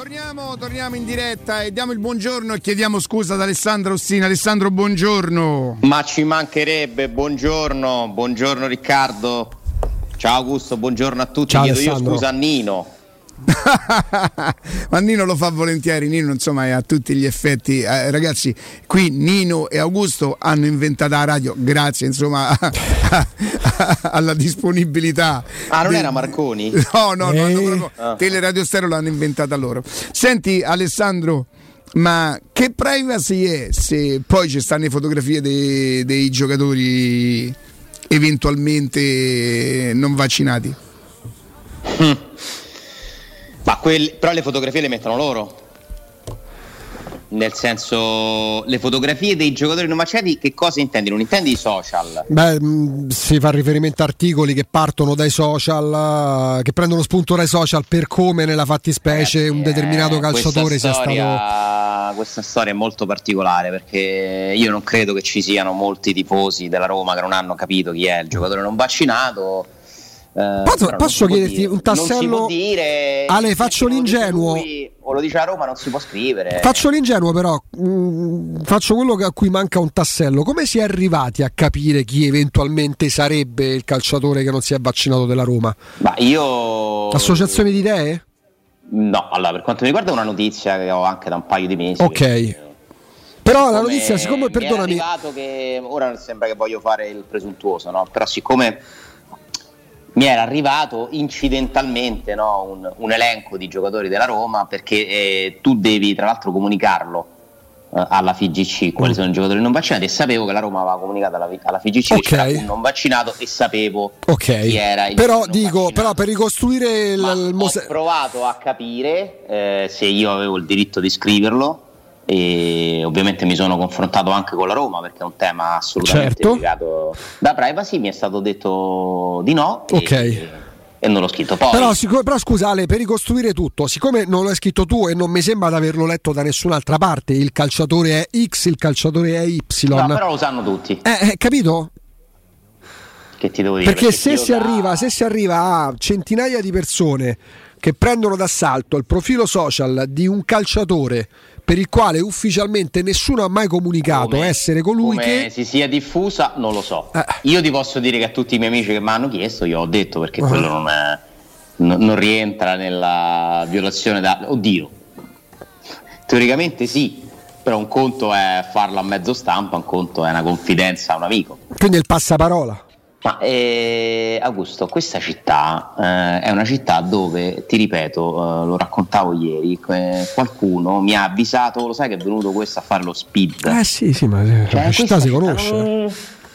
Torniamo, torniamo in diretta e diamo il buongiorno e chiediamo scusa ad Alessandro Ossina. Alessandro, buongiorno. Ma ci mancherebbe, buongiorno, buongiorno Riccardo. Ciao Augusto, buongiorno a tutti. Ciao, Chiedo io Alessandro. scusa a Nino. Ma Nino lo fa volentieri, Nino insomma è a tutti gli effetti. Eh, ragazzi, qui Nino e Augusto hanno inventato la radio, grazie insomma alla disponibilità. Ah, non di- era Marconi? No, no, no, hanno Eh. Ah. Teleradio Stereo l'hanno inventata loro. Senti Alessandro, ma che privacy è se poi ci stanno le fotografie dei, dei giocatori eventualmente non vaccinati? Ma quel- però le fotografie le mettono loro. Nel senso, le fotografie dei giocatori non vaccinati, che cosa intendi? Non intendi i social? Beh, mh, si fa riferimento a articoli che partono dai social, eh, che prendono spunto dai social per come nella fattispecie un determinato Eh, calciatore sia storia, stato. Questa storia è molto particolare perché io non credo che ci siano molti tifosi della Roma che non hanno capito chi è il giocatore non vaccinato. Eh, Posso- posso chiederti dire. un Non si tassello? può dire. Ale, faccio l'ingenuo. lui O lo dice a Roma, non si può scrivere. Faccio l'ingenuo però, mh, faccio quello a cui manca un tassello. Come si è arrivati a capire chi eventualmente sarebbe il calciatore che non si è vaccinato della Roma? Ma io. Associazione di idee? No, allora per quanto mi riguarda è una notizia che ho anche da un paio di mesi. Ok. perché- Però la Siccome notizia, siccome, perdonami, arrivato che ora sembra che voglio fare il presuntuoso, no? Però siccome mi era arrivato incidentalmente no, un, un elenco di giocatori della Roma perché eh, tu devi tra l'altro comunicarlo eh, alla FIGC quali Mm. sono i giocatori non vaccinati e sapevo che la Roma aveva comunicato alla, alla FIGC che Ok. c'era un non vaccinato e sapevo ok. chi era il Però dico, vaccinato. però per ricostruire il, Ma il ho mose- provato a capire eh, se io avevo il diritto di scriverlo e ovviamente mi sono confrontato anche con la Roma perché è un tema assolutamente Certo. da privacy, mi è stato detto di no e- Ok. e, non l'ho scritto. Poi Però, sic- però scusa Ale, per ricostruire tutto, siccome non l'hai scritto tu e non mi sembra di averlo letto da nessun'altra parte, il calciatore è X, il calciatore è Y. no, però lo sanno tutti, Eh, eh, capito? che ti devo dire. Perché se chi si, arriva, se si arriva a centinaia di persone che prendono d'assalto il profilo social di un calciatore per il quale ufficialmente nessuno ha mai comunicato come- essere colui come che... si sia diffusa, non lo so. Eh. Io ti posso dire che a tutti i miei amici che mi hanno chiesto, io ho detto perché Ah. quello non, è- non- non rientra nella violazione da. Oddio, teoricamente sì, però un conto è farlo a mezzo stampa, un conto è una confidenza a un amico. Quindi è il passaparola. Ma eh, Augusto, questa città eh, è una città dove, ti ripeto, eh, lo raccontavo ieri, eh, qualcuno mi ha avvisato, lo sai che è venuto questo a fare lo speed. Eh sì, sì, ma Cioè, la città si conosce. non-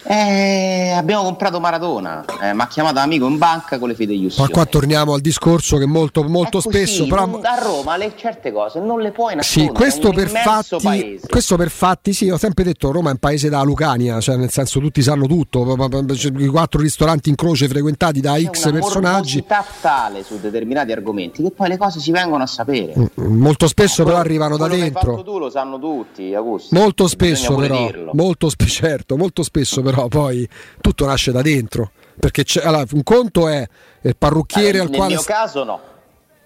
Eh, abbiamo comprato Maradona. Eh, mi ha chiamato amico in banca con le fede Ma qua torniamo al discorso che molto, molto così, spesso... Però, a Roma le certe cose non le puoi Sì, nascondere. questo è un per, fatti, questo per fatti, sì, ho sempre detto Roma è un paese da Lucania, cioè nel senso tutti sanno tutto, c'è i quattro ristoranti in croce frequentati da C'è X una personaggi, morbosità tale su determinati argomenti che poi le cose si vengono a sapere. Mm, molto spesso però Quello- arrivano da dentro. fatto tu lo sanno tutti, Augusto. Molto spesso però, dirlo. molto certo, molto spesso però poi tutto nasce da dentro, perché c'è, allora, un conto è il parrucchiere Eh, al nel quale... mio caso no.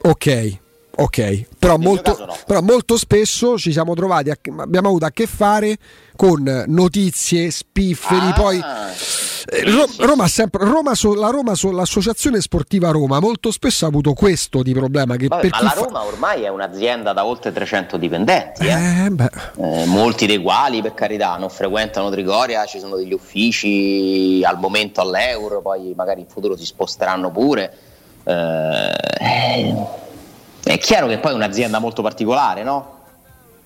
Ok, ok, però molto, no. però molto spesso ci siamo trovati, a, abbiamo avuto a che fare con notizie, spifferi, Ah, poi... Eh, Roma sempre, Roma la Roma so- l'associazione sportiva Roma molto spesso ha avuto questo di problema che Vabbè, ma la fa- Roma ormai è un'azienda da oltre 300 dipendenti, eh. Eh, Eh, molti dei quali per carità non frequentano Trigoria, ci sono degli uffici al momento all'euro, poi magari in futuro si sposteranno pure. Eh, è chiaro che poi è un'azienda molto particolare, no?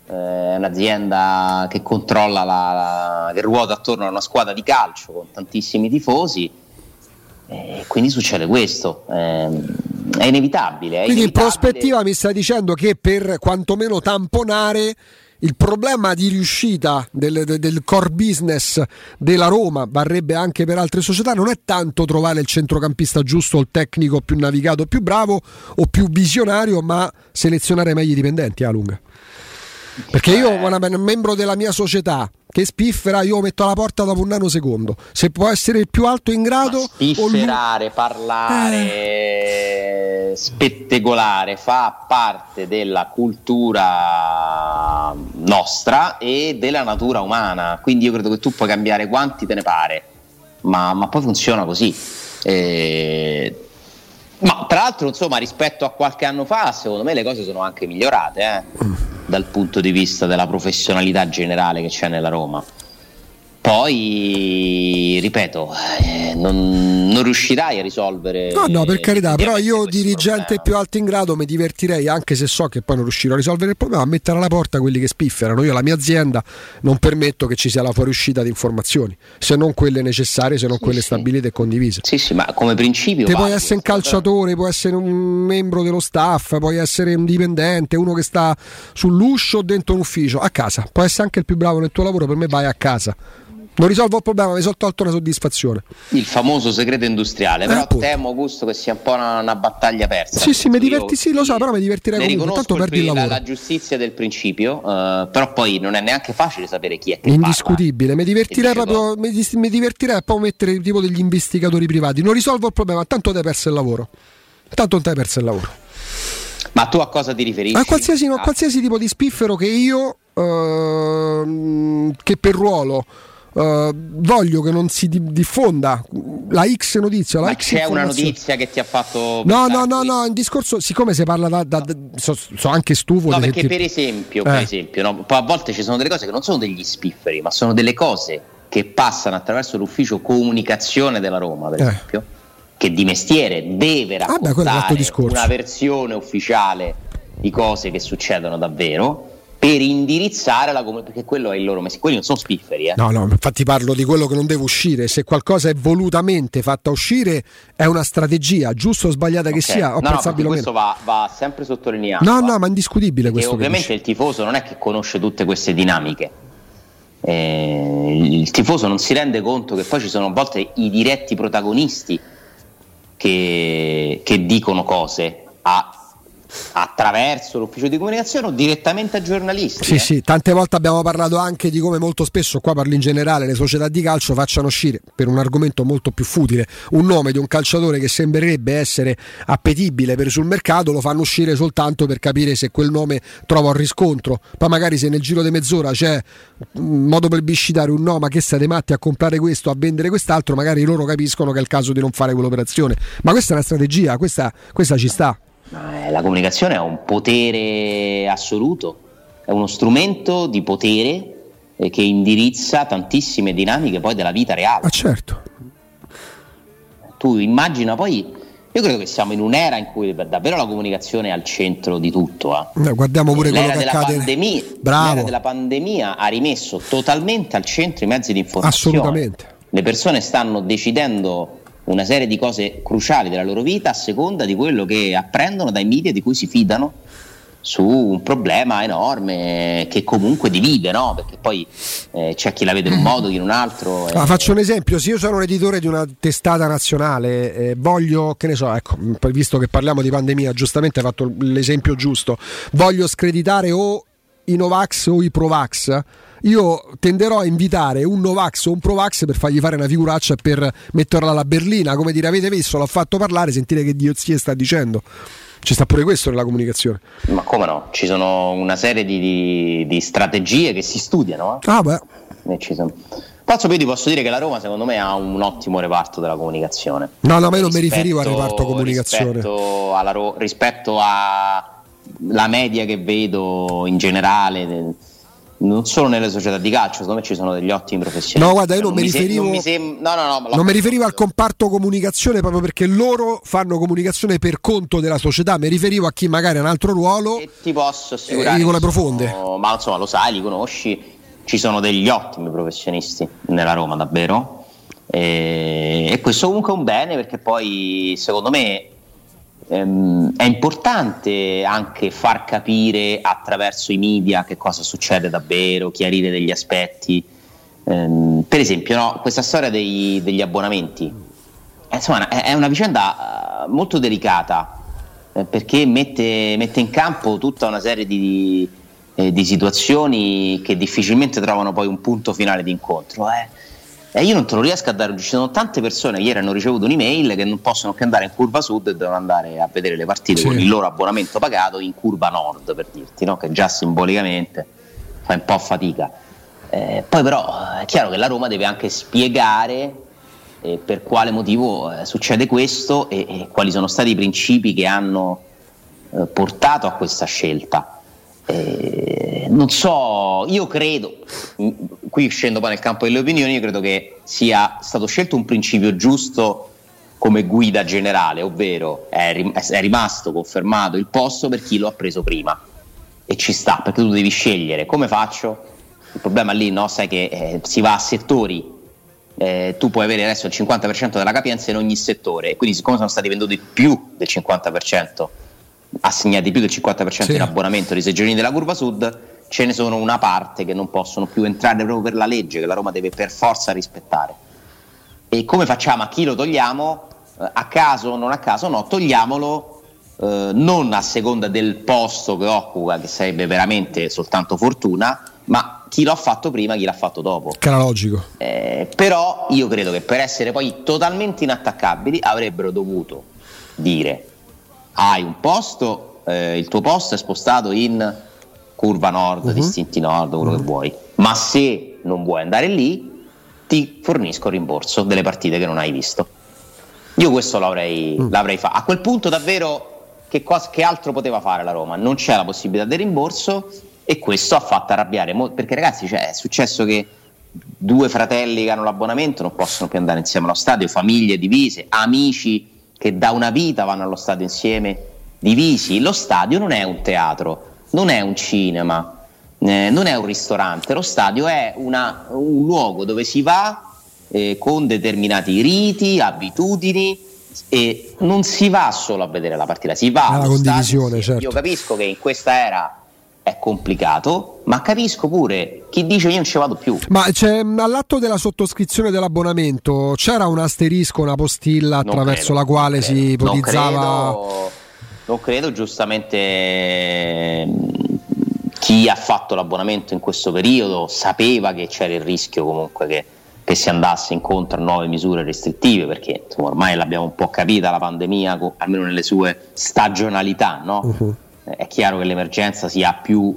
Eh, È un'azienda che controlla la, la- che ruota attorno a una squadra di calcio con tantissimi tifosi. E quindi succede questo, Ehm, è inevitabile. È quindi in inevitabile. prospettiva mi stai dicendo che per quantomeno tamponare il problema di riuscita del, del- core business della Roma, varrebbe anche per altre società, non è tanto trovare il centrocampista giusto il tecnico più navigato, più bravo o più visionario, ma selezionare meglio i dipendenti a lunga. Perché io, Eh. un membro della mia società che spiffera, io lo metto alla porta dopo un nanosecondo. Se può essere il più alto in grado, lui- spifferare, parlare, eh, spettacolare, fa parte della cultura nostra e della natura umana, quindi io credo che tu puoi cambiare quanti te ne pare, ma, ma poi funziona così. Eh, ma tra l'altro, insomma, rispetto a qualche anno fa, secondo me le cose sono anche migliorate eh, dal punto di vista della professionalità generale che c'è nella Roma. Poi, ripeto, eh, non, non, riuscirai a risolvere. No, no, per carità, però io dirigente problema. più alto in grado mi divertirei, anche se so che poi non riuscirò a risolvere il problema, a mettere alla porta quelli che spifferano. Io, la mia azienda, non permetto che ci sia la fuoriuscita di informazioni, se non quelle necessarie, se non sì, quelle sì. stabilite e condivise. Sì, sì, ma come principio. Te puoi essere un calciatore, però... puoi essere un membro dello staff, puoi essere un dipendente, uno che sta sull'uscio o dentro un ufficio, a casa. Puoi essere anche il più bravo nel tuo lavoro, per me vai a casa non risolvo il problema, mi sono tolto una soddisfazione. Il famoso segreto industriale, però eh, temo Augusto che sia un po' una, una battaglia persa. Sì, sì, mi diverti, sì, lo so, però mi divertirei ne comunque, tanto perdi il lavoro. La, la giustizia del principio, uh, però poi non è neanche facile sapere chi è che Indiscutibile, parla. mi divertirei proprio mi, mi divertirei a poi mettere tipo degli investigatori privati. Non risolvo il problema, tanto ti hai perso il lavoro. Tanto non ti hai perso il lavoro. Ma tu a cosa ti riferisci? A qualsiasi, no, a qualsiasi tipo di spiffero che io uh, che per ruolo Uh, voglio che non si diffonda la X notizia. La Ma X c'è una notizia che ti ha fatto. No, no, no, no. In discorso, siccome si parla da. da, da so, so, anche stufo. No, perché senti... per esempio, eh. per esempio no, a volte ci sono delle cose che non sono degli spifferi, ma sono delle cose che passano attraverso l'ufficio comunicazione della Roma, per eh. esempio, che di mestiere deve raccontare ah, beh, una versione ufficiale di cose che succedono davvero per indirizzare la comunità, perché quello è il loro mestiere. Quelli non sono spifferi. Eh. No, no, infatti parlo di quello che non deve uscire. Se qualcosa è volutamente fatta uscire, è una strategia, giusto o sbagliata okay. che sia. O no, no, questo va, va, sempre sottolineato. No, no, ma è indiscutibile questo. E ovviamente il tifoso non è che conosce tutte queste dinamiche. Eh, il tifoso non si rende conto che poi ci sono a volte i diretti protagonisti che, che dicono cose a attraverso l'ufficio di comunicazione o direttamente ai giornalisti. Sì, eh? sì, tante volte abbiamo parlato anche di come molto spesso, qua parlo in generale, le società di calcio facciano uscire, per un argomento molto più futile, un nome di un calciatore che sembrerebbe essere appetibile per sul mercato, lo fanno uscire soltanto per capire se quel nome trova un riscontro. Poi magari se nel giro di mezz'ora c'è un modo plebiscitare un no, ma che siete matti a comprare questo, a vendere quest'altro, magari loro capiscono che è il caso di non fare quell'operazione. Ma questa è una strategia, questa, questa ci sta. Eh, la comunicazione è un potere assoluto, è uno strumento di potere eh, che indirizza tantissime dinamiche poi della vita reale. Ma certo. Tu immagina poi io credo che siamo in un'era in cui davvero la comunicazione è al centro di tutto. Eh. guardiamo pure l'era quello che accade. Pandemia, l'era della pandemia ha rimesso totalmente al centro i mezzi di informazione. Assolutamente. Le persone stanno decidendo una serie di cose cruciali della loro vita a seconda di quello che apprendono dai media di cui si fidano su un problema enorme che comunque divide, no? perché poi eh, c'è chi la vede in un modo, chi in un altro. Ah, faccio un esempio, se io sono un editore di una testata nazionale, eh, voglio, che ne so, ecco, visto che parliamo di pandemia, giustamente hai fatto l'esempio giusto, voglio screditare o i Novax o i Provax io tenderò a invitare un Novax o un Provax per fargli fare una figuraccia per metterla alla berlina, come dire avete visto, l'ho fatto parlare, sentire che Dio zie sta dicendo. Ci sta pure questo nella comunicazione. Ma come no? Ci sono una serie di, di, di strategie che si studiano. Eh? Ah beh. E ci sono. Pazzo, ti posso dire che la Roma secondo me ha un ottimo reparto della comunicazione. No, no, ma io non mi riferivo al reparto comunicazione. Rispetto alla, rispetto alla media che vedo in generale non solo nelle società di calcio, secondo me ci sono degli ottimi professionisti. No, guarda, io non, non mi riferivo, non mi, sem- no, no, no, non mi riferivo al comparto comunicazione proprio perché loro fanno comunicazione per conto della società, mi riferivo a chi magari ha un altro ruolo. E ti posso assicurare. Eh, profonde. Sono, ma insomma, lo sai, li conosci, ci sono degli ottimi professionisti nella Roma, davvero. E, e questo comunque è un bene perché poi, secondo me, ehm, è importante anche far capire attraverso i media che cosa succede davvero, chiarire degli aspetti. Ehm, per esempio, no, questa storia dei, degli abbonamenti eh, insomma, è una vicenda eh, molto delicata eh, perché mette, mette, in campo tutta una serie di, di, situazioni che difficilmente trovano poi un punto finale di incontro. Eh. E io non te lo riesco a dare, ci sono tante persone che ieri hanno ricevuto un'email che non possono che andare in curva sud e devono andare a vedere le partite sì. con il loro abbonamento pagato in curva nord, per dirti, no? che già simbolicamente fa un po' fatica. Eh, poi però è chiaro che la Roma deve anche spiegare eh, per quale motivo eh, succede questo e, e, quali sono stati i principi che hanno eh, portato a questa scelta. Eh, non so, io credo, qui scendo poi nel campo delle opinioni, io credo che sia stato scelto un principio giusto come guida generale, ovvero è, è rimasto confermato il posto per chi lo ha preso prima. E ci sta, perché tu devi scegliere. Come faccio. Il problema lì no, sai che eh, si va a settori, eh, tu puoi avere adesso il 50% della capienza in ogni settore, quindi siccome sono stati venduti più del 50%, assegnati più del 50% sì. in abbonamento di seggiolini della curva sud, ce ne sono una parte che non possono più entrare proprio per la legge, che la Roma deve per forza rispettare. E come facciamo? A chi lo togliamo? Eh, a caso o non a caso? No, togliamolo eh, non a seconda del posto che occupa, che sarebbe veramente soltanto fortuna, ma chi l'ha fatto prima, chi l'ha fatto dopo. Che era logico. Eh, però io credo che per essere poi totalmente inattaccabili avrebbero dovuto dire hai un posto, eh, il tuo posto è spostato in curva nord, uh-huh. distinti nord, quello uh-huh. che mhm. vuoi, ma se non vuoi andare lì ti fornisco il rimborso delle partite che non hai visto. Io questo l'avrei, uh l'avrei fatto. A quel punto davvero che, cosa, che altro poteva fare la Roma? Non c'è la possibilità del rimborso e questo ha fatto arrabbiare molto, perché ragazzi cioè, è successo che due fratelli che hanno l'abbonamento non possono più andare insieme allo stadio, famiglie divise, amici che da una vita vanno allo stadio insieme, divisi. Lo stadio non è un teatro, non è un cinema, eh, non è un ristorante, lo stadio è una, un luogo dove si va eh, con determinati riti, abitudini e non si va solo a vedere la partita, si va a condivisione. Certo. Io capisco che in questa era è complicato, ma capisco pure chi dice io non ci vado più. Ma c'è, all'atto della sottoscrizione dell'abbonamento c'era un asterisco, una postilla attraverso credo, la quale si ipotizzava. Non credo, non credo, giustamente chi ha fatto l'abbonamento in questo periodo sapeva che c'era il rischio comunque che, che si andasse incontro a nuove misure restrittive, perché insomma, ormai l'abbiamo un po' capita la pandemia, almeno nelle sue stagionalità, no? Uh-huh è chiaro che l'emergenza si ha più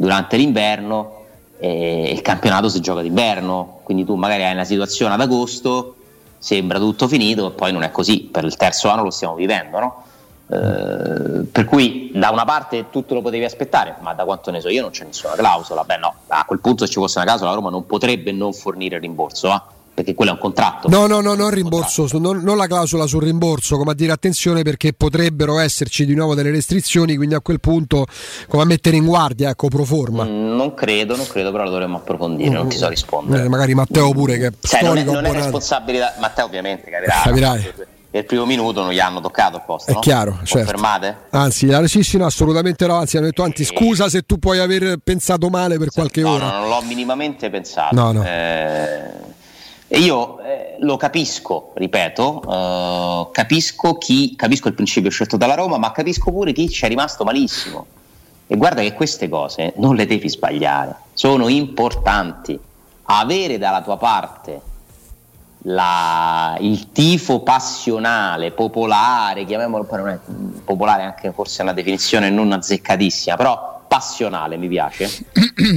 durante l'inverno e il campionato si gioca d'inverno, quindi tu magari hai una situazione ad agosto, sembra tutto finito e poi non è così, per il terzo anno lo stiamo vivendo, no? eh, per cui da una parte tutto lo potevi aspettare, ma da quanto ne so io non c'è nessuna clausola, beh no, a quel punto se ci fosse una clausola la Roma non potrebbe non fornire rimborso, eh? Perché quello è un contratto. No, no, no, non rimborso, non, non, la clausola sul rimborso, come a dire attenzione perché potrebbero esserci di nuovo delle restrizioni, quindi a quel punto come a mettere in guardia, ecco, pro forma. Mm, non credo, non credo, però lo dovremmo approfondire, mm. non ti so rispondere. Eh, magari Matteo pure che cioè, non è, non è responsabilità, Matteo ovviamente capirà. Capirai. Nel primo minuto non gli hanno toccato il posto. È no? chiaro, certo. Confermate? Anzi, sì, sì, no, assolutamente no. Anzi, hanno detto, anzi, scusa se tu puoi aver pensato male per qualche no, ora. No, non l'ho minimamente pensato. No, no. Eh io eh, lo capisco, ripeto, eh, capisco, chi, capisco il principio scelto dalla Roma, ma capisco pure chi ci è rimasto malissimo. E guarda che queste cose non le devi sbagliare, sono importanti. Avere dalla tua parte la, il tifo passionale, popolare, chiamiamolo non è popolare anche forse è una definizione non azzeccatissima, però passionale mi piace.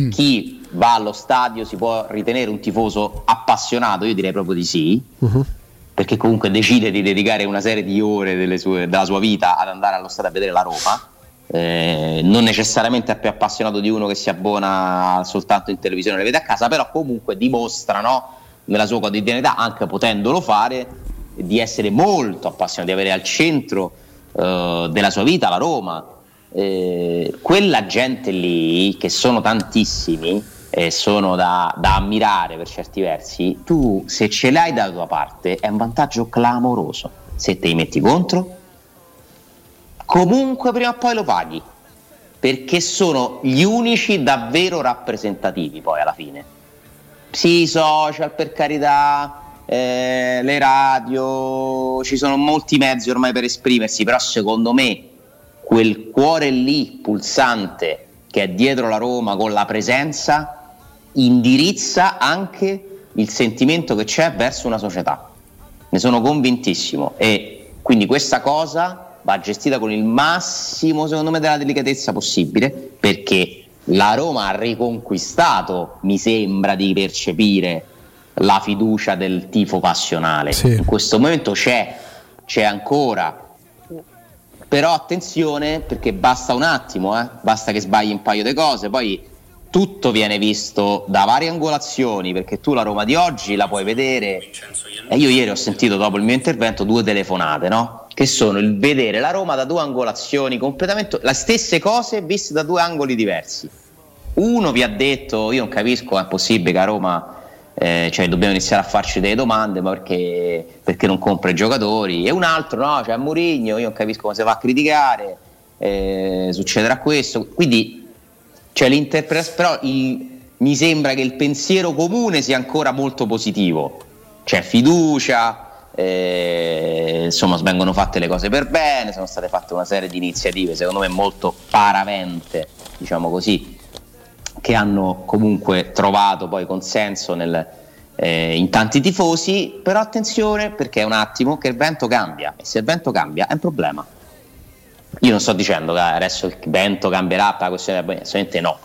Chi va allo stadio si può ritenere un tifoso appassionato? Io direi proprio di sì. Uh-huh. Perché comunque decide di dedicare una serie di ore sue, della sua vita ad andare allo stadio a vedere la Roma. Eh, non necessariamente è più appassionato di uno che si abbona soltanto in televisione e le vede a casa, però comunque dimostra no, nella sua quotidianità, anche potendolo fare, di essere molto appassionato, di avere al centro eh, della sua vita la Roma. Eh, quella gente lì, che sono tantissimi, e sono da, da, ammirare per certi versi, tu se ce l'hai dalla tua parte è un vantaggio clamoroso. Se te li metti contro, comunque prima o poi lo paghi, perché sono gli unici davvero rappresentativi poi alla fine. Sì, social per carità, eh, le radio, ci sono molti mezzi ormai per esprimersi, però secondo me quel cuore lì pulsante che è dietro la Roma con la presenza indirizza anche il sentimento che c'è verso una società. Ne sono convintissimo e quindi questa cosa va gestita con il massimo, secondo me, della delicatezza possibile perché la Roma ha riconquistato, mi sembra di percepire, la fiducia del tifo passionale. Sì. In questo momento c'è, c'è ancora. Però attenzione perché basta un attimo, eh? basta che sbagli un paio di cose, poi tutto viene visto da varie angolazioni perché tu la Roma di oggi la puoi vedere e io ieri ho sentito dopo il mio intervento due telefonate, no? Che sono il vedere la Roma da due angolazioni completamente le stesse cose viste da due angoli diversi. Uno vi ha detto: Io non capisco, è possibile che a Roma eh, cioè dobbiamo iniziare a farci delle domande ma perché, perché non compra i giocatori e un altro no, cioè Murigno, io non capisco come si va a criticare eh, succederà questo quindi cioè, però il, mi sembra che il pensiero comune sia ancora molto positivo c'è fiducia eh, insomma vengono fatte le cose per bene sono state fatte una serie di iniziative secondo me molto paravente diciamo così che hanno comunque trovato poi consenso nel, eh, in tanti tifosi, però attenzione perché è un attimo che il vento cambia e se il vento cambia è un problema. Io non sto dicendo che adesso il vento cambierà per la questione assolutamente no,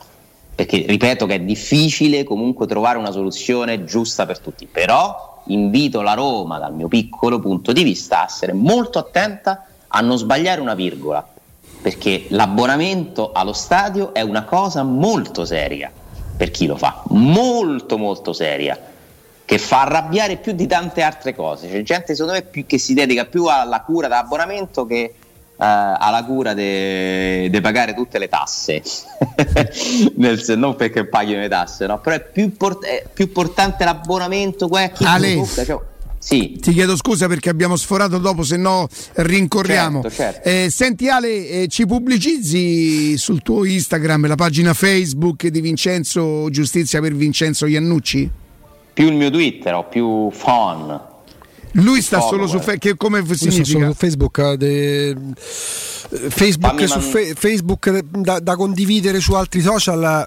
perché ripeto che è difficile comunque trovare una soluzione giusta per tutti, però invito la Roma dal mio piccolo punto di vista a essere molto attenta a non sbagliare una virgola, perché l'abbonamento allo stadio è una cosa molto seria per chi lo fa, molto molto seria, che fa arrabbiare più di tante altre cose. C'è gente secondo me più, che si dedica più alla cura dell'abbonamento che uh, alla cura di pagare tutte le tasse, Nel, non perché paghino le tasse, no? però è più, port- è più importante l'abbonamento. Ale, cioè, sì. Ti chiedo scusa perché abbiamo sforato dopo, se no rincorriamo. Certo, certo. Eh, senti Ale, eh, ci pubblicizzi sul tuo Instagram la pagina Facebook di Vincenzo Giustizia per Vincenzo Iannucci? Più il mio Twitter o più phone. Lui sta solo su Facebook, come significa? Solo su Facebook, eh, de... Facebook, su fe- Facebook da, da condividere su altri social.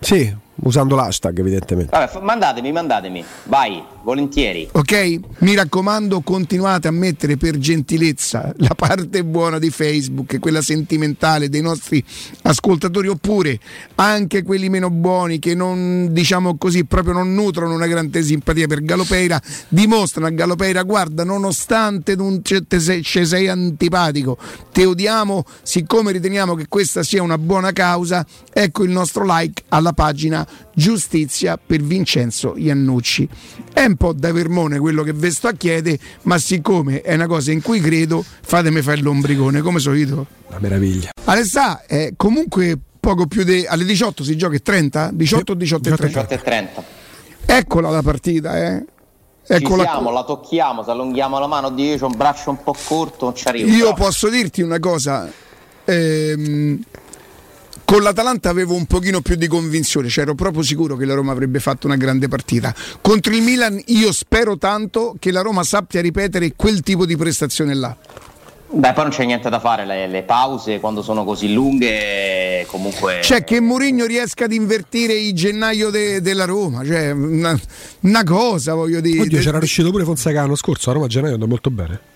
Sì, usando l'hashtag evidentemente. Vabbè, mandatemi, mandatemi, vai, volentieri. Ok, mi raccomando, continuate a mettere per gentilezza la parte buona di Facebook, quella sentimentale dei nostri ascoltatori, oppure anche quelli meno buoni che non, diciamo così, proprio non nutrono una grande simpatia per Galopeira, dimostrano a Galopeira, guarda, nonostante non ci sei, sei antipatico, ti odiamo, siccome riteniamo che questa sia una buona causa, ecco il nostro like alla pagina giustizia per Vincenzo Iannucci. È un po' da vermone quello che ve sto a chiedere, ma siccome è una cosa in cui credo, fatemi fare l'ombricone, come solito. Una meraviglia. Alessà, è comunque poco più di... alle 18 si gioca 30? 18 o 18 e 30? 18 e 30. Eccola la partita, eh. Eccola Ci siamo, la tocchiamo, se allunghiamo la mano, Dio, ho un braccio un po' corto, non ci arrivo. Io però. posso dirti una cosa, ehm, con l'Atalanta avevo un pochino più di convinzione, cioè ero proprio sicuro che la Roma avrebbe fatto una grande partita. Contro il Milan io spero tanto che la Roma sappia ripetere quel tipo di prestazione là. Beh, poi non c'è niente da fare, le, le pause quando sono così lunghe comunque... Cioè che Mourinho riesca ad invertire il gennaio de, della Roma, cioè una, una cosa voglio dire. Oddio, c'era riuscito pure Fonseca l'anno scorso, a Roma a gennaio andò molto bene.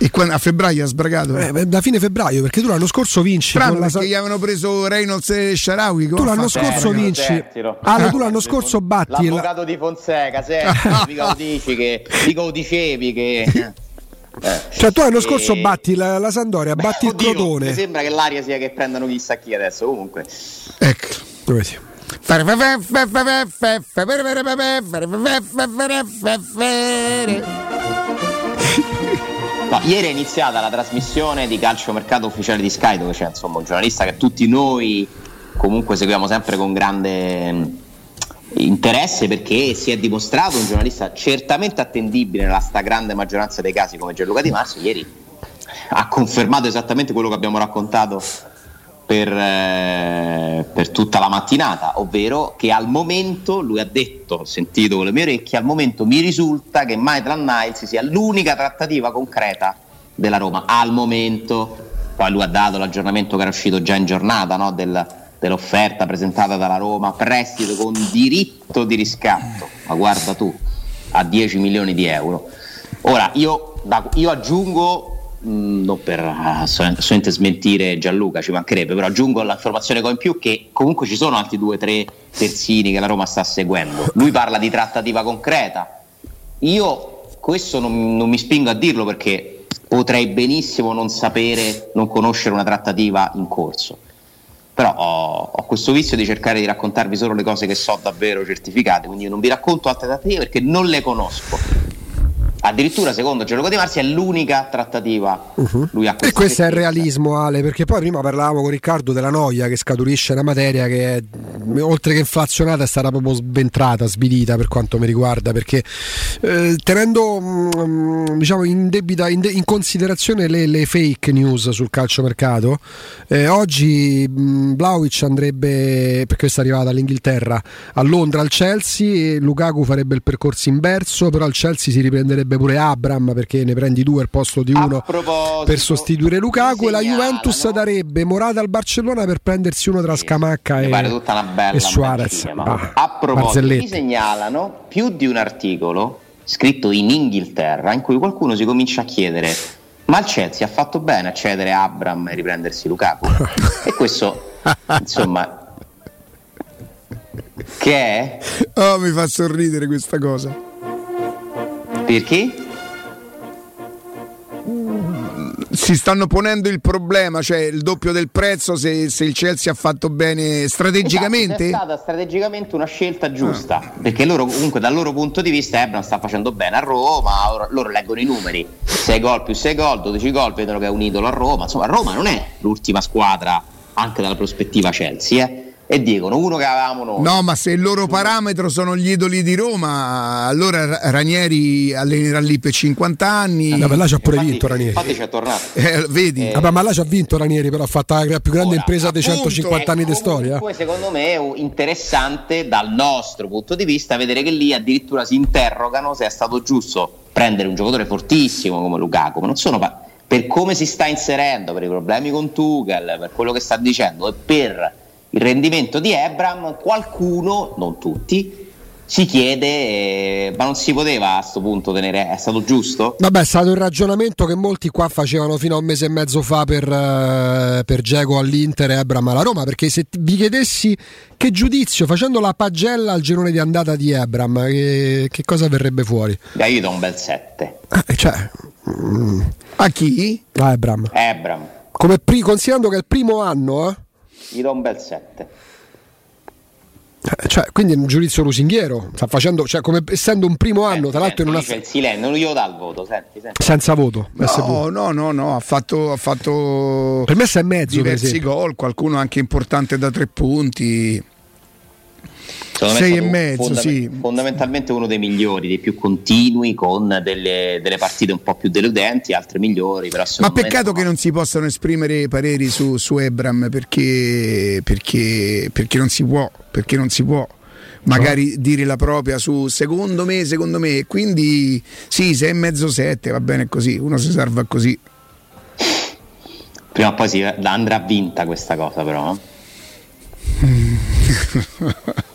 E quando, a febbraio ha sbragato? Eh, da fine febbraio, perché tu l'anno scorso vinci. Strano con perché la... gli avevano preso Reynolds e Sharawi. Tu l'anno scorso vinci. Ah, tu l'anno scorso batti. L'avvocato la... di Fonseca, senti, mica lo dici che. Mica dicevi che. Eh, cioè tu l'anno scorso batti la, la Sandoria, batti Beh, oddio, il Crotone. Mi sembra che l'aria sia che prendano chissà chi adesso, comunque. Ecco. Dove si? No, ieri è iniziata la trasmissione di calcio mercato ufficiale di Sky dove c'è insomma un giornalista che tutti noi comunque seguiamo sempre con grande interesse perché si è dimostrato un giornalista certamente attendibile nella stragrande maggioranza dei casi come Gianluca Di Marzio ieri ha confermato esattamente quello che abbiamo raccontato per, eh, per, tutta la mattinata, ovvero che al momento, lui ha detto, ho sentito con le mie orecchie, al momento mi risulta che Maitland Niles sia l'unica trattativa concreta della Roma, al momento, poi lui ha dato l'aggiornamento che era uscito già in giornata no, del, dell'offerta presentata dalla Roma, prestito con diritto di riscatto, ma guarda tu, a 10 milioni di euro. Ora io, io aggiungo, non per assolutamente smentire Gianluca, ci mancherebbe, però aggiungo l'informazione con in più che comunque ci sono altri due o tre terzini che la Roma sta seguendo. Lui parla di trattativa concreta. Io questo non, non mi spingo a dirlo perché potrei benissimo non sapere, non conoscere una trattativa in corso però ho, ho, questo vizio di cercare di raccontarvi solo le cose che so davvero certificate, quindi io non vi racconto altre trattative perché non le conosco. Addirittura, secondo Gianluca Di Marzi, è l'unica trattativa. Uh-huh. e questo è il realismo, Ale, perché poi prima parlavamo con Riccardo della noia che scaturisce una materia che è, oltre che inflazionata è stata proprio sventrata, svilita per quanto mi riguarda, perché eh, tenendo mm, diciamo, in, debita, in, de- in, considerazione le, le, fake news sul calciomercato, eh, oggi mh, mm, Vlaovic andrebbe, perché questa è arrivata all'Inghilterra, a Londra al Chelsea, Lukaku farebbe il percorso inverso, però al Chelsea si riprenderebbe pure Abram perché ne prendi due al posto di uno per sostituire Lukaku e la Juventus no? darebbe Morata al Barcellona per prendersi uno tra Scamacca e, e Suarez. Bah, a proposito, mi segnalano più di un articolo scritto in Inghilterra in cui qualcuno si comincia a chiedere ma il Chelsea ha fatto bene a cedere Abram e riprendersi Lukaku e questo insomma che è? Oh, mi fa sorridere questa cosa. Perché? Si stanno ponendo il problema, cioè il doppio del prezzo se, se il Chelsea ha fatto bene strategicamente? Esatto, è stata strategicamente una scelta giusta, ah. perché loro comunque dal loro punto di vista Ebram sta facendo bene a Roma, loro leggono i numeri, 6 gol più 6 gol, 12 gol, vedono che è un idolo a Roma, insomma Roma non è l'ultima squadra anche dalla prospettiva Chelsea, eh e dicono uno che avevamo noi. No, ma se il loro parametro sono gli idoli di Roma, allora Ranieri allenerà lì per 50 anni. Eh, là c'ha pure infatti, vinto Ranieri. Infatti c'è tornato. Eh, vedi? Eh, Vabbè, ma là c'ha vinto Ranieri, però ha fatto la più grande ora, impresa dei 150 anni di storia. Secondo me è interessante dal nostro punto di vista vedere che lì addirittura si interrogano se è stato giusto prendere un giocatore fortissimo come Lukaku, ma non sono pa- per come si sta inserendo, per i problemi con Tuchel, per quello che sta dicendo e per il rendimento di Ebram, qualcuno, non tutti, si chiede, eh, ma non si poteva a questo punto tenere, è stato giusto? Vabbè, è stato il ragionamento che molti qua facevano fino a un mese e mezzo fa per, uh, per Geco all'Inter e Ebram alla Roma, perché se vi chiedessi che giudizio, facendo la pagella al girone di andata di Ebram, che, che cosa verrebbe fuori? Beh, io do un bel 7. Eh, cioè, mm. A chi? A Ebram. Ebram. Come pri- considerando che è il primo anno, eh? Gli do un bel 7. Eh, cioè, quindi è un giudizio lusinghiero, sta facendo, cioè, come essendo un primo anno, senti, tra l'altro senti, non ha il silenzio, non glielo dà il voto, senti, senti. senza voto. No, no, no, no, ha fatto, ha fatto per me sei mezzo, diversi gol, qualcuno anche importante da tre punti. 6 e mezzo, fondament- sì. fondamentalmente uno dei migliori, dei più continui, con delle, delle partite un po' più deludenti, altre migliori. Ma peccato che non si possano esprimere pareri su, su Ebram perché, perché, perché, non si può, perché non si può magari no. dire la propria su secondo me, secondo me. Quindi sì, 6 e mezzo 7, va bene così, uno si salva così. Prima o poi si andrà vinta questa cosa però.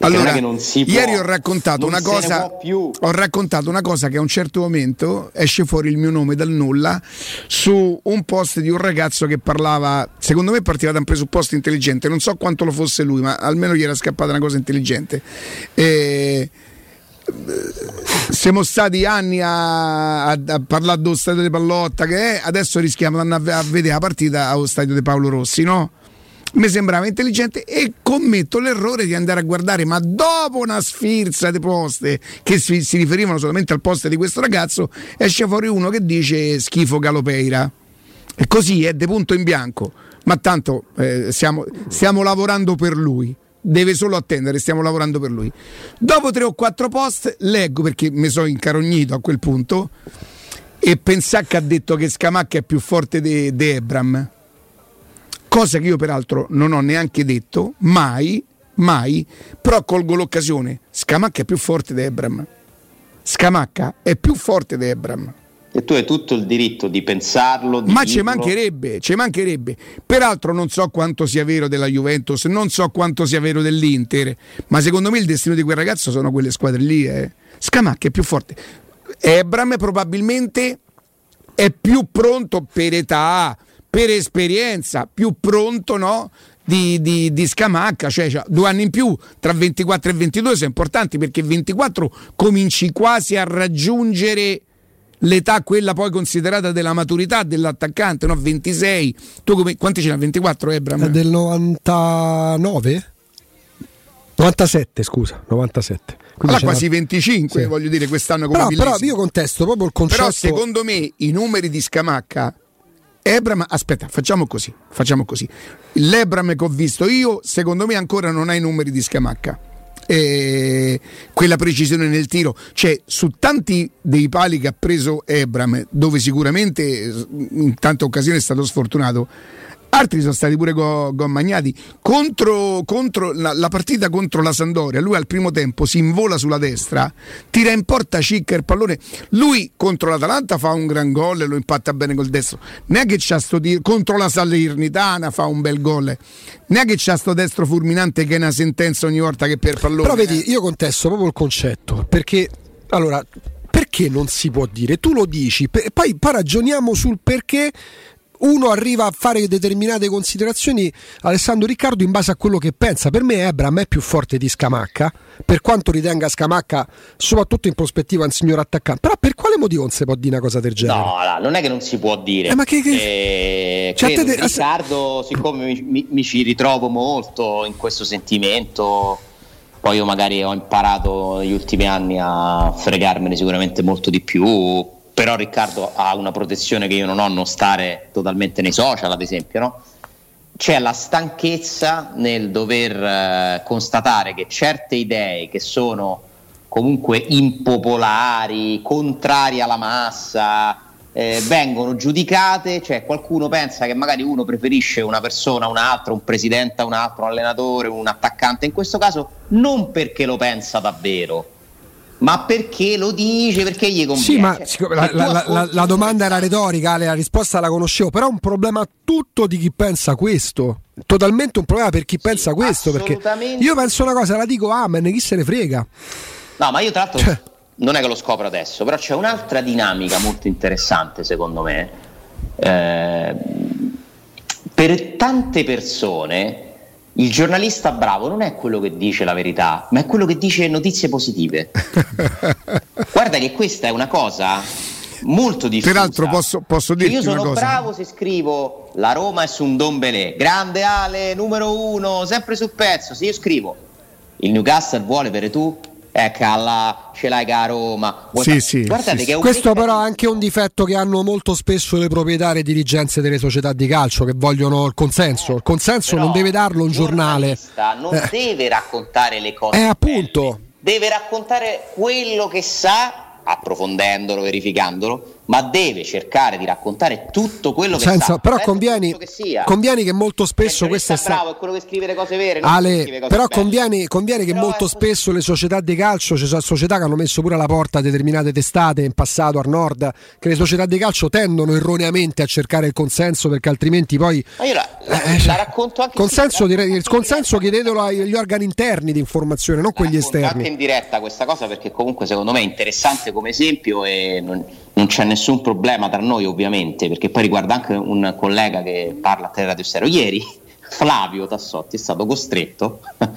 allora, ieri ho raccontato, una cosa, ho raccontato una cosa che a un certo momento esce fuori il mio nome dal nulla su un post di un ragazzo che parlava, secondo me partiva da un presupposto intelligente, non so quanto lo fosse lui, ma almeno gli era scappata una cosa intelligente. E siamo stati anni a, a, a parlare dello stadio di Pallotta che è, adesso rischiamo di andare a vedere la partita allo stadio di Paolo Rossi no? Mi sembrava intelligente e commetto l'errore di andare a guardare, ma dopo una sfilza di poste che si, si riferivano solamente al post di questo ragazzo, esce fuori uno che dice schifo Galopeira. E così è de punto in bianco, ma tanto eh, stiamo, stiamo lavorando per lui deve solo attendere, stiamo lavorando per lui. Dopo tre o quattro post leggo perché mi sono incarognito a quel punto e pensare che ha detto che Scamacca è più forte di Ebram cosa che io peraltro non ho neanche detto, mai, mai, però colgo l'occasione. Scamacca è più forte di Ebram. Scamacca è più forte di Ebram. E tu hai tutto il diritto di pensarlo. Di Ma ci mancherebbe, ci mancherebbe. Peraltro non so quanto sia vero della Juventus, non so quanto sia vero dell'Inter, ma secondo me il destino di quel ragazzo sono quelle squadre lì. Eh. Scamacca è più forte. Ebram probabilmente è più pronto per età, per esperienza, più pronto no? di, di, di, Scamacca, cioè, cioè, due anni in più tra 24 e 22 sono importanti perché 24 cominci quasi a raggiungere l'età quella poi considerata della maturità dell'attaccante, no? 26. Tu come, quanti ce n'hai? 24 Ebram? È del 99? 97, scusa, 97. Quindi allora quasi 25, sì. voglio dire, quest'anno come però, però io contesto proprio il concetto. Però secondo me i numeri di Scamacca Ebram, aspetta, facciamo così, facciamo così. L'Ebram che ho visto io, secondo me ancora non ha i numeri di Scamacca eh, quella precisione nel tiro. Cioè, su tanti dei pali che ha preso Ebram, dove sicuramente in tante occasioni è stato sfortunato, altri sono stati pure go, go magnati contro, contro la, la, partita contro la Sandoria lui al primo tempo si invola sulla destra tira in porta Cicca il pallone lui contro l'Atalanta fa un gran gol e lo impatta bene col destro neanche c'ha sto tiro contro la Salernitana fa un bel gol neanche c'ha sto destro fulminante che è una sentenza ogni volta che per pallone però vedi eh. io contesto proprio il concetto perché allora perché non si può dire? Tu lo dici, poi, poi ragioniamo sul perché uno arriva a fare determinate considerazioni, Alessandro Riccardo, in base a quello che pensa. Per me Ebram è più forte di Scamacca, per quanto ritenga Scamacca, soprattutto in prospettiva, un signor attaccante. Però per quale motivo non si può dire una cosa del genere? No, no non è che non si può dire. Eh, ma che, che... Eh, cioè, te... Riccardo, siccome mi, mi, mi ci ritrovo molto in questo sentimento poi io magari ho imparato negli ultimi anni a fregarmene sicuramente molto di più però Riccardo ha una protezione che io non ho, non stare totalmente nei social ad esempio, no? c'è la stanchezza nel dover eh, constatare che certe idee che sono comunque impopolari, contrarie alla massa, eh, vengono giudicate, cioè qualcuno pensa che magari uno preferisce una persona a un'altra, un presidente a un altro, un allenatore, un attaccante, in questo caso non perché lo pensa davvero, ma perché lo dice? Perché gli conviene? Sì, ma cioè, la, la, la, la, domanda era retorica, la risposta la conoscevo, però è un problema tutto di chi pensa questo. Totalmente un problema per chi sì, pensa questo. Perché io penso una cosa, la dico amen, chi se ne frega. No, ma io tra l'altro cioè. non è che lo scopro adesso, però c'è un'altra dinamica molto interessante secondo me. Eh, per tante persone il giornalista bravo non è quello che dice la verità, ma è quello che dice notizie positive. Guarda che questa è una cosa molto diffusa. Peraltro posso, posso dirti Io sono bravo se scrivo la Roma è su un Dombelé, grande Ale, numero uno, sempre sul pezzo. Se io scrivo il Newcastle vuole per tu, ecco là ce l'hai a Roma. Sì, sì, guardate sì, che questo però è anche un difetto che hanno molto spesso le proprietarie e dirigenze delle società di calcio che vogliono il consenso. Il consenso non deve darlo un giornale. non eh. deve raccontare le cose eh, appunto. Deve raccontare quello che sa approfondendolo, verificandolo, ma deve cercare di raccontare tutto quello che Senza, sa. Però convieni che, convieni che molto spesso questo è stato bravo, è quello che scrive le cose vere. Ale, però convieni, convieni che però molto spesso le società di calcio, ci sono società che hanno messo pure alla porta determinate testate in passato al nord, che le società di calcio tendono erroneamente a cercare il consenso perché altrimenti poi... Ma io la, la, eh, la racconto anche... Consenso, direi, il consenso chiedetelo agli organi interni di informazione, non quelli esterni. anche in diretta questa cosa perché comunque secondo me è interessante come esempio e non, non, c'è nessun problema tra noi ovviamente, perché poi riguarda anche un collega che parla a Teleradio Stereo. Ieri Flavio Tassotti è stato costretto,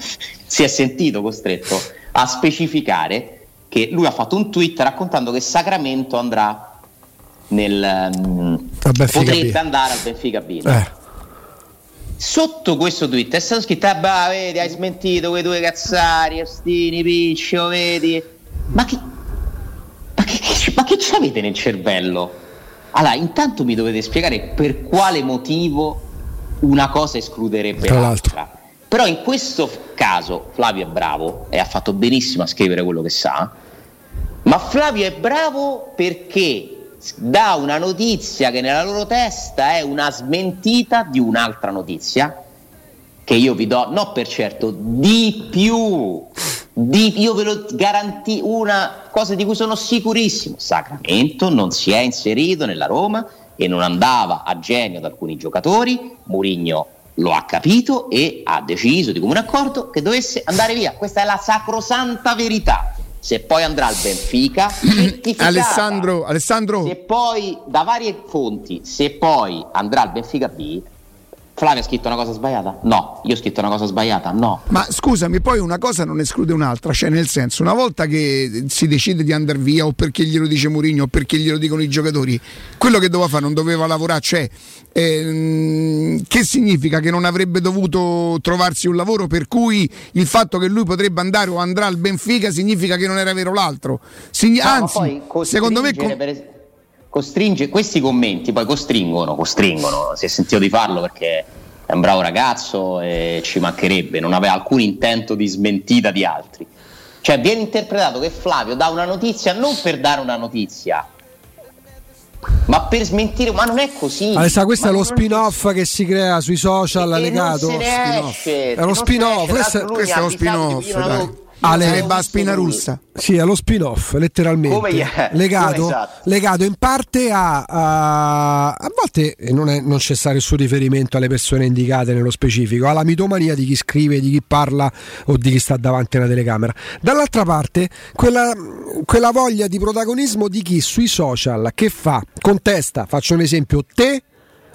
si è sentito costretto a specificare che lui ha fatto un tweet raccontando che Sacramento andrà nel... Um, potrebbe andare al Benfica B. Eh. Sotto questo tweet è stato scritto: ah, bah, vedi, hai smentito quei due cazzari, Ostini, Piccio, vedi. Ma che, che ci avete nel cervello? Allora, intanto mi dovete spiegare per quale motivo una cosa escluderebbe Tra l'altra. L'altro. Però in questo caso Flavio è bravo e ha fatto benissimo a scrivere quello che sa, ma Flavio è bravo perché dà una notizia che nella loro testa è una smentita di un'altra notizia che io vi do, no per certo, di più Di, io ve lo garantisco una cosa di cui sono sicurissimo. Sacramento non si è inserito nella Roma e non andava a genio ad alcuni giocatori. Murigno lo ha capito e ha deciso di comune accordo che dovesse andare via. Questa è la sacrosanta verità. Se poi andrà al Benfica, Alessandro, Alessandro, se poi da varie fonti, se poi andrà al Benfica B, Flavio ha scritto una cosa sbagliata? No. Io ho scritto una cosa sbagliata? No. Ma scusami, poi una cosa non esclude un'altra, cioè nel senso, una volta che si decide di andare via o perché glielo dice Mourinho o perché glielo dicono i giocatori, quello che doveva fare non doveva lavorare, cioè ehm, che significa che non avrebbe dovuto trovarsi un lavoro per cui il fatto che lui potrebbe andare o andrà al Benfica significa che non era vero l'altro. Sign- No, anzi, secondo me es- costringe questi commenti poi costringono, costringono, si è sentito di farlo perché è un bravo ragazzo e ci mancherebbe, non aveva alcun intento di smentita di altri. Cioè viene interpretato che Flavio dà una notizia non per dare una notizia, ma per smentire, ma non è così. Alessandro, questo Ma è lo spin-off che si crea sui social E- legato. non se ne esce, È ne spin-off, questo- è lo spin-off, io non avevo- Ale, visto spina russa. Sì, è lo spin-off, letteralmente. È? legato, Come esatto. legato in parte a, a, a volte non, è, non c'è stato nessun riferimento alle persone indicate nello specifico, alla mitomania di chi scrive, di chi parla o di chi sta davanti a una telecamera. Dall'altra parte, quella, quella voglia di protagonismo di chi sui social che fa, contesta, faccio un esempio, te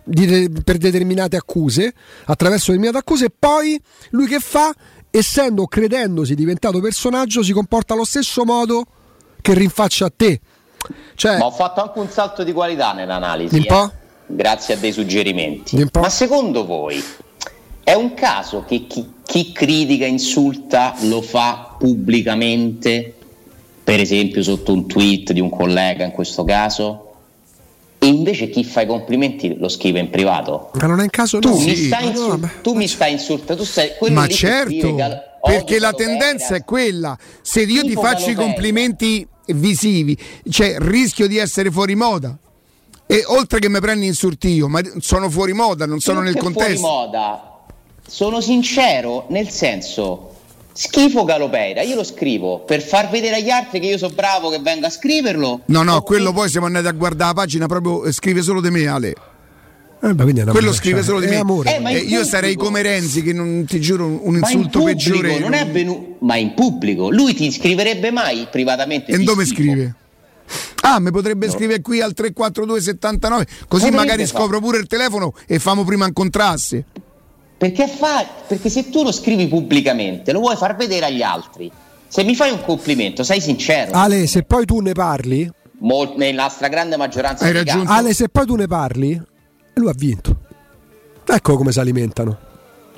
di per determinate accuse, attraverso determinate accuse, e poi lui che fa, essendo credendosi diventato personaggio, si comporta allo stesso modo che rinfaccia a te. Cioè, Ma ho fatto anche un salto di qualità nell'analisi. Eh? Grazie a dei suggerimenti. Ma secondo voi è un caso che chi, chi critica, insulta, lo fa pubblicamente, per esempio sotto un tweet di un collega in questo caso? E invece chi fa i complimenti lo scrive in privato? ma non è un caso Tu, no. mi, sì. stai Ma no, tu mi stai insultando, tu stai Ma certo, Gal- perché la tendenza è quella. Se io ti faccio i complimenti visivi, cioè rischio di essere fuori moda. E oltre che mi prendi insultio, ma sono fuori moda, non sono Più nel che fuori contesto. moda. Sono sincero, nel senso, schifo Galopeira, io lo scrivo per far vedere agli altri che io sono bravo che vengo a scriverlo. No, no, quello poi siamo andati a guardare la pagina proprio eh, scrive solo di me, Ale. Eh, Quello scrive cioè, solo di me. amore. Eh, Eh, io sarei come Renzi che non ti giuro un, un Ma in insulto pubblico peggiore. non è venuto, ma in pubblico lui ti scriverebbe mai privatamente. E dove schifo. scrive? Ah, mi potrebbe scrivere qui al 34279, così Potrebbe magari fare. scopro pure il telefono e famo prima incontrarsi. Perché, fa, perché se tu lo scrivi pubblicamente lo vuoi far vedere agli altri. Se mi fai un complimento, sei sincero. Ale, se poi tu ne parli, Mol- nella stragrande maggioranza Hai dei ragione. Ale, se poi tu ne parli, lui ha vinto. Ecco come si alimentano.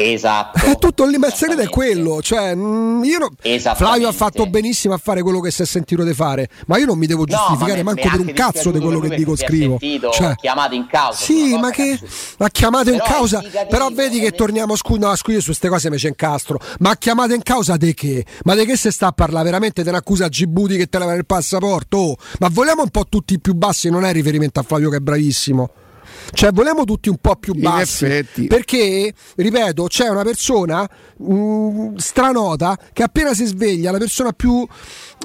Esatto. È tutto lì, ma il segreto è quello. Cioè, mm, io no-. Flavio ha fatto benissimo a fare quello che si è sentito di fare, ma io non mi devo No, giustificare ma me- manco per un cazzo di quello che dico scrivo. sentito Cioè, chiamato in causa Sì, ma che ha chiamato in causa. Però vedi che torniamo scusa, no, scusi su queste cose mi c'è incastro. Ma ha chiamato in causa di che? Ma di che se sta a parlare? Veramente te ne accusa Gibuti che te leva il passaporto? Oh, ma vogliamo un po' tutti più bassi, non è riferimento a Flavio che è bravissimo. Cioè, vogliamo tutti un po' più bassi. Perché, ripeto, c'è una persona mh, stranota che appena si sveglia, la persona più.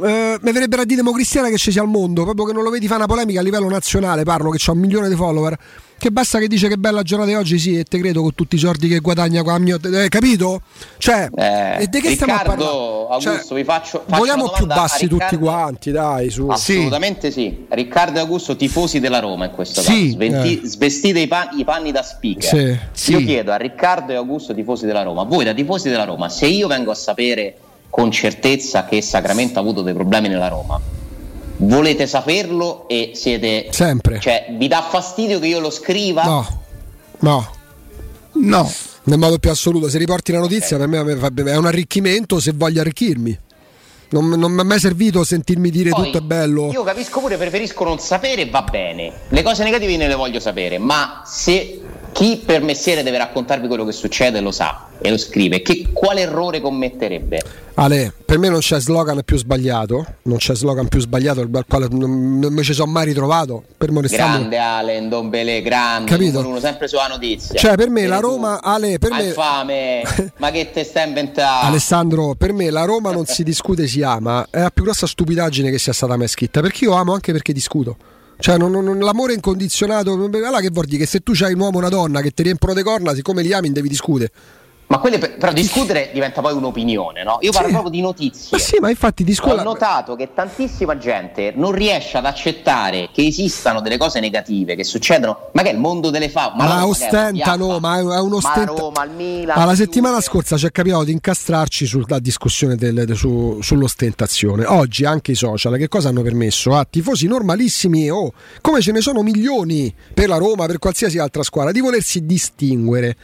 Eh, mi verrebbe a dire democristiana che ci sia al mondo, proprio che non lo vedi fare una polemica a livello nazionale. Parlo che c'ha un milione di follower. Che basta che dice che bella giornata di oggi, sì, e te credo con tutti i soldi che guadagna qua. mio- eh, capito? Cioè, Eh, e di che stiamo a Riccardo, parlare? Augusto, Cioè, vi faccio- faccio vogliamo più bassi tutti Riccardo. quanti, dai, su. Assolutamente sì. Riccardo e Augusto, tifosi della Roma in questo Sì, caso. Sventi- eh. Svestite i, pan- i panni da speaker. Sì, sì. Io chiedo a Riccardo e Augusto, tifosi della Roma, voi da tifosi della Roma, se io vengo a sapere con certezza che Sacramento ha avuto dei problemi nella Roma, volete saperlo e siete... Sempre. Cioè, vi dà fastidio che io lo scriva? No, no. No, Nel modo più assoluto, se riporti la notizia per me fa- è un arricchimento se voglio arricchirmi. Non, non mi è mai servito sentirmi dire Poi, tutto è bello. Io capisco pure, preferisco non sapere, va bene. Le cose negative ne le voglio sapere, ma se chi per mestiere deve raccontarvi quello che succede lo sa e lo scrive. Che, quale errore commetterebbe? Ale, per me non c'è slogan più sbagliato, non c'è slogan più sbagliato al quale non, non mi ci sono mai ritrovato. Per grande Ale, Ndombele, grande, Capito? uno sempre sulla notizia. Cioè per me la Roma, Ale, per me... Infame, ma che te stai inventando? Alessandro, per me la Roma non si discute, si ama, è la più grossa stupidaggine che sia stata mai scritta, perché io amo anche perché discuto. Cioè, non, non, l'amore incondizionato, allora che vuol dire che se tu hai un uomo o una donna che ti riempiono le corna, siccome li ami, devi discutere. Ma quelle per, però discutere diventa poi un'opinione, no? Io parlo sì. proprio di notizie. Ma sì, ma infatti discutere. Ho notato che tantissima gente non riesce ad accettare che esistano delle cose negative che succedono, ma che è il mondo delle favole. Ma, ma ostentano, ma è un ostenta. Ma Roma, il Milan. Ma la settimana scorsa ci è capitato di incastrarci sulla discussione del, del, su, sull'ostentazione. Oggi anche i social che cosa hanno permesso? A tifosi normalissimi, oh, come ce ne sono milioni per la Roma, per qualsiasi altra squadra, di volersi distinguere.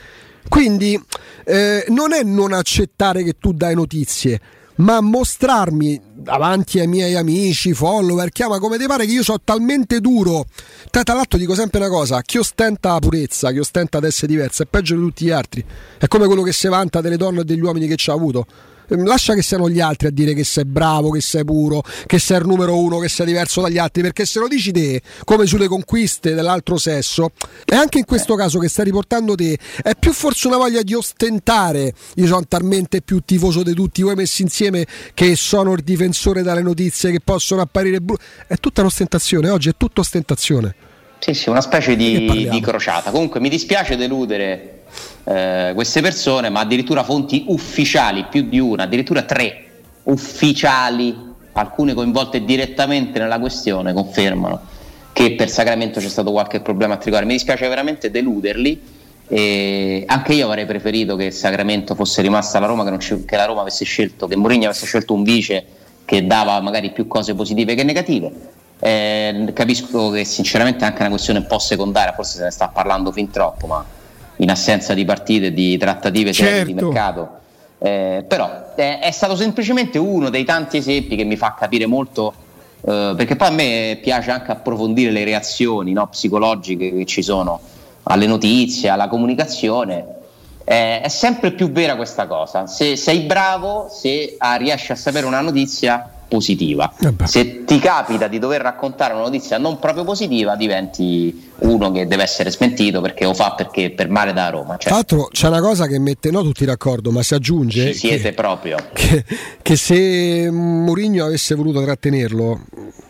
Quindi eh, non è non accettare che tu dai notizie, ma mostrarmi davanti ai miei amici, follower, chiama come ti pare che io sono talmente duro. Tra, l'altro dico sempre una cosa, chi ostenta la purezza, chi ostenta ad essere diverso è peggio di tutti gli altri. È come quello che si vanta delle donne e degli uomini che ci ha avuto. Ehm, lascia che siano gli altri a dire che sei bravo, che sei puro, che sei il numero uno, che sei diverso dagli altri, perché se lo dici te, come sulle conquiste dell'altro sesso, e anche in questo caso che stai riportando te, è più forse una voglia di ostentare. Io sono talmente più tifoso di tutti voi messi insieme che sono il difensore dalle notizie che possono apparire brutte. È tutta un'ostentazione, oggi è tutta ostentazione. Sì, sì, una specie di, di crociata. Comunque mi dispiace deludere eh, queste persone, ma addirittura fonti ufficiali, più di una, addirittura tre ufficiali, alcune coinvolte direttamente nella questione, confermano che per Sacramento c'è stato qualche problema a Tricore. Mi dispiace veramente deluderli. E anche io avrei preferito che Sacramento fosse rimasta alla Roma, che, c- che la Roma avesse scelto, che Mourinho avesse scelto un vice che dava magari più cose positive che negative. Eh, capisco che sinceramente è anche una questione un po' secondaria, forse se ne sta parlando fin troppo, ma in assenza di partite e di trattative certo. di mercato. Eh, però è, è, stato semplicemente uno dei tanti esempi che mi fa capire molto, eh, perché poi a me piace anche approfondire le reazioni no, psicologiche che ci sono alle notizie, alla comunicazione. Eh, è sempre più vera questa cosa. Se sei bravo, se ah, riesci a sapere una notizia, positiva. Eh Se ti capita di dover raccontare una notizia non proprio positiva, diventi uno che deve essere smentito perché lo fa perché per male da Roma. Cioè, Tra l'altro c'è una cosa che mette, no tutti d'accordo, ma si aggiunge... Ci siete che, proprio. Che, che se Mourinho avesse voluto trattenerlo,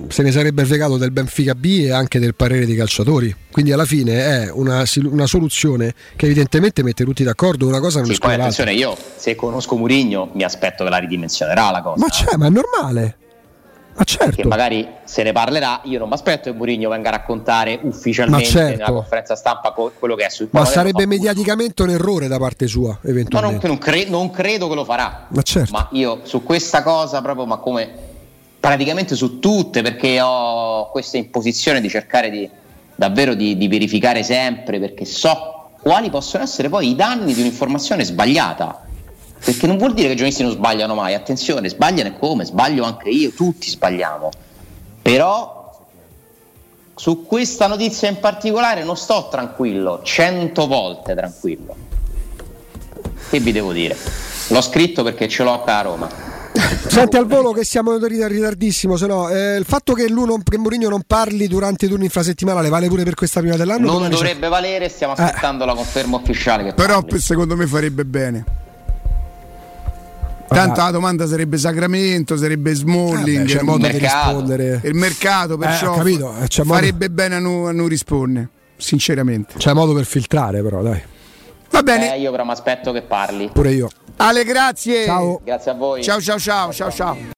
se ne sarebbe fregato del Benfica B e anche del parere dei calciatori. Quindi alla fine è una, una soluzione che evidentemente mette tutti d'accordo, una cosa non sì, poi attenzione, io se conosco Mourinho mi aspetto che la ridimensionerà la cosa. Ma c'è, ma è normale. Ma certo. Che magari se ne parlerà, io non mi aspetto che Mourinho venga a raccontare ufficialmente certo. nella conferenza stampa quello che è sul Ma sarebbe mediaticamente un errore da parte sua, eventualmente. No, non, cre- non, credo che lo farà. Ma certo. Ma io su questa cosa proprio, ma come praticamente su tutte, perché ho questa imposizione di cercare di davvero di, di verificare sempre, perché so quali possono essere poi i danni di un'informazione sbagliata perché non vuol dire che i giornalisti non sbagliano mai, attenzione, sbagliano e come, sbaglio anche io, tutti sbagliamo. Però su questa notizia in particolare non sto tranquillo, cento volte tranquillo. Che vi devo dire? L'ho scritto perché ce l'ho a Roma. Senti al volo che siamo in ritardissimo, se no, eh, il fatto che, lui non, che Mourinho non parli durante i turni infrasettimanale vale pure per questa prima dell'anno? Non dovrebbe c'è? valere, stiamo eh. aspettando eh. la conferma ufficiale. Però parli. secondo me farebbe bene. Tanto la domanda sarebbe Sacramento, sarebbe Smalling. Eh beh, c'è modo mercato. di rispondere. Il mercato, perciò eh, farebbe modo... bene a non, non rispondere, sinceramente. C'è modo per filtrare, però, dai. Va bene. Eh, io però mi aspetto che parli. Pure io. Ale, grazie. Ciao. Grazie a voi. Ciao, ciao, ciao, ciao, ciao.